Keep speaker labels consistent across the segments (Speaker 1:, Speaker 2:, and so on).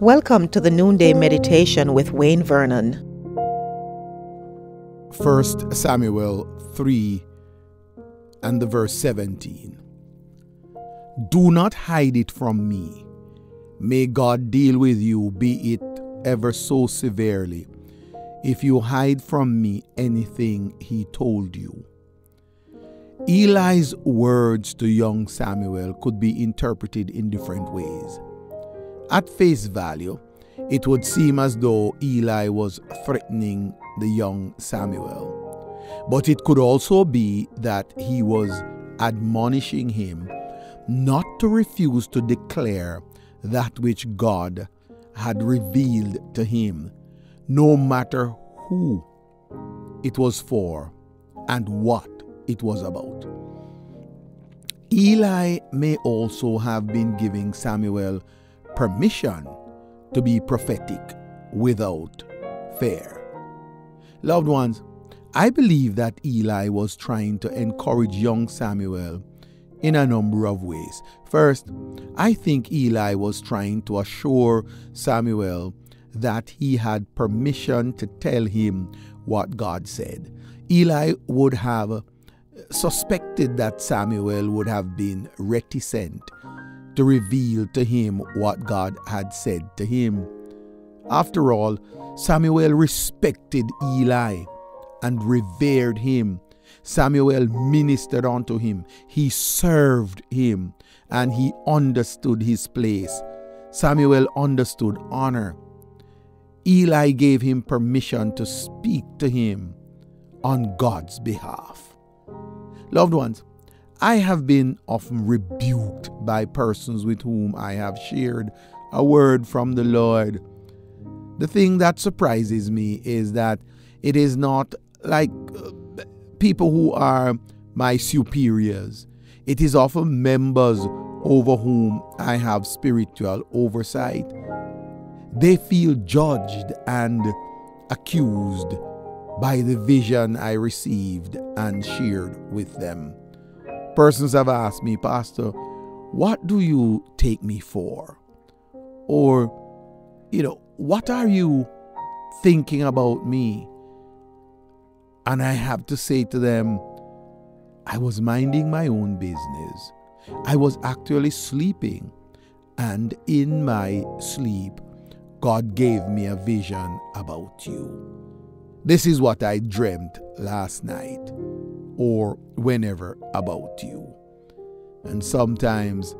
Speaker 1: Welcome to the Noonday Meditation with Wayne Vernon.
Speaker 2: 1 Samuel 3 and the verse 17. Do not hide it from me. May God deal with you, be it ever so severely, if you hide from me anything he told you. Eli's words to young Samuel could be interpreted in different ways. At face value, it would seem as though Eli was threatening the young Samuel. But it could also be that he was admonishing him not to refuse to declare that which God had revealed to him, no matter who it was for and what it was about. Eli may also have been giving Samuel permission to be prophetic without fear. Loved ones, I believe that Eli was trying to encourage young Samuel in a number of ways. First, I think Eli was trying to assure Samuel that he had permission to tell him what God said. Eli would have suspected that Samuel would have been reticent to reveal to him what God had said to him. After all, Samuel respected Eli and revered him. Samuel ministered unto him, he served him, and he understood his place. Samuel understood honor. Eli gave him permission to speak to him on God's behalf. Loved ones, I have been often rebuked by persons with whom I have shared a word from the Lord. The thing that surprises me is that it is not like uh, people who are my superiors, it is often members over whom I have spiritual oversight. They feel judged and accused by the vision I received and shared with them. Persons have asked me, Pastor, what do you take me for? Or, you know, what are you thinking about me? And I have to say to them, I was minding my own business. I was actually sleeping. And in my sleep, God gave me a vision about you. This is what I dreamt last night or whenever about you. And sometimes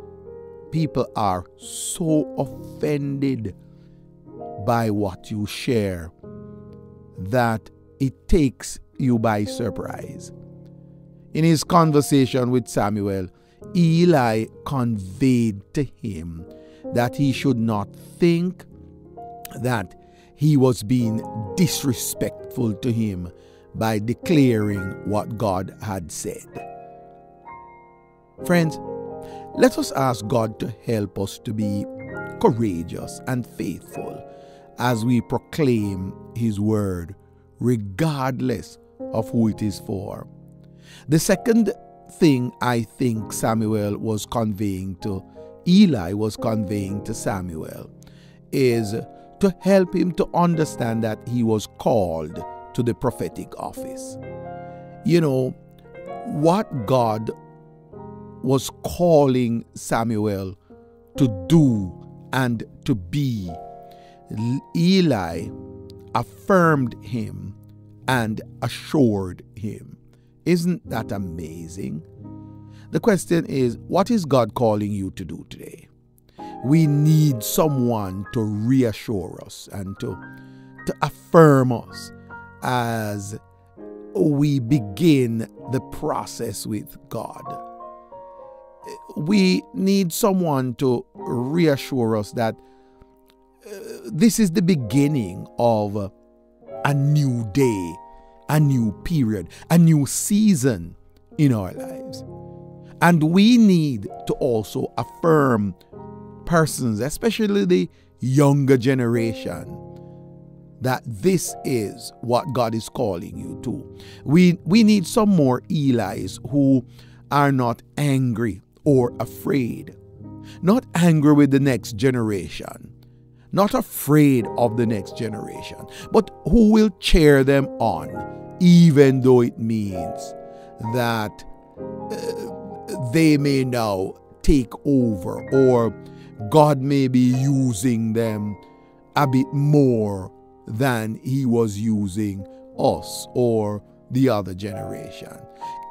Speaker 2: people are so offended by what you share that it takes you by surprise. In his conversation with Samuel, Eli conveyed to him that he should not think that he was being disrespectful to him by declaring what God had said. Friends, let us ask God to help us to be courageous and faithful as we proclaim His word, regardless of who it is for. The second thing I think Samuel was conveying to Eli was conveying to Samuel is to help him to understand that he was called to the prophetic office. You know, what God was calling Samuel to do and to be, Eli affirmed him and assured him. Isn't that amazing? The question is, what is God calling you to do today? we need someone to reassure us and to, to affirm us as we begin the process with God. We need someone to reassure us that uh, this is the beginning of a new day, a new period, a new season in our lives. And we need to also affirm persons, especially the younger generation, that this is what God is calling you to. We, we need some more Eli's who are not angry or afraid, not angry with the next generation, not afraid of the next generation, but who will cheer them on, even though it means that uh, they may now take over or God may be using them a bit more than He was using us or the other generation.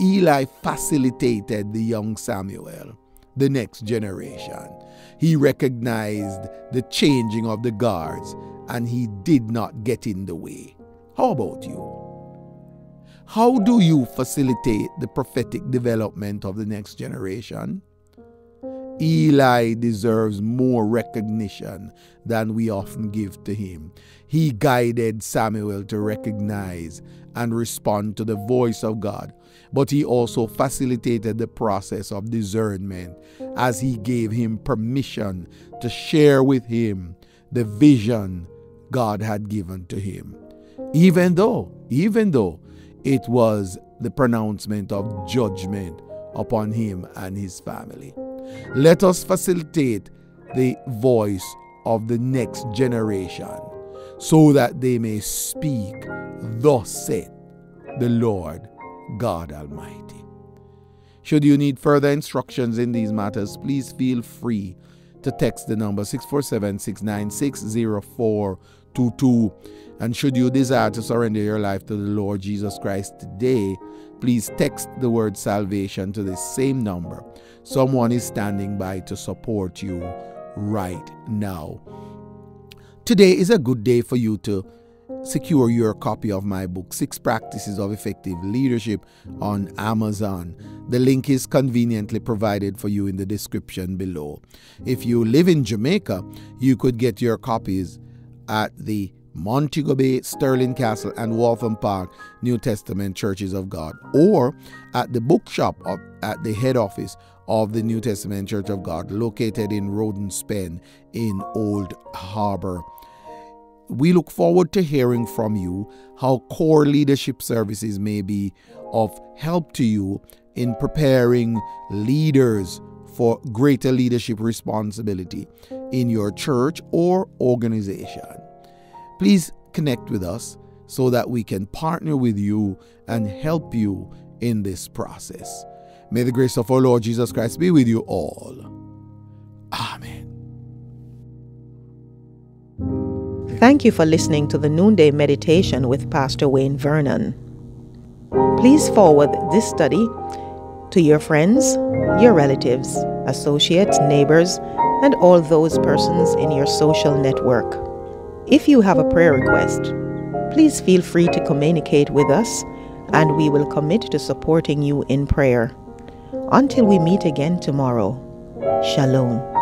Speaker 2: Eli facilitated the young Samuel, the next generation. He recognized the changing of the guards and he did not get in the way. How about you? How do you facilitate the prophetic development of the next generation? Eli deserves more recognition than we often give to him. He guided Samuel to recognize and respond to the voice of God, but he also facilitated the process of discernment as he gave him permission to share with him the vision God had given to him. Even though, even though it was the pronouncement of judgment upon him and his family. Let us facilitate the voice of the next generation so that they may speak, Thus saith the Lord God Almighty. Should you need further instructions in these matters, please feel free to text the number 647 696 0422. And should you desire to surrender your life to the Lord Jesus Christ today, please text the word salvation to this same number. Someone is standing by to support you right now. Today is a good day for you to secure your copy of my book, Six Practices of Effective Leadership, on Amazon. The link is conveniently provided for you in the description below. If you live in Jamaica, you could get your copies at the Montego Bay, Sterling Castle, and Waltham Park New Testament Churches of God, or at the bookshop of, at the head office of the New Testament Church of God, located in Rodenspen in Old Harbor. We look forward to hearing from you how core leadership services may be of help to you in preparing leaders for greater leadership responsibility in your church or organization. Please connect with us so that we can partner with you and help you in this process. May the grace of our Lord Jesus Christ be with you all. Amen.
Speaker 1: Thank you for listening to the Noonday Meditation with Pastor Wayne Vernon. Please forward this study to your friends, your relatives, associates, neighbors, and all those persons in your social network. If you have a prayer request, please feel free to communicate with us and we will commit to supporting you in prayer. Until we meet again tomorrow, Shalom.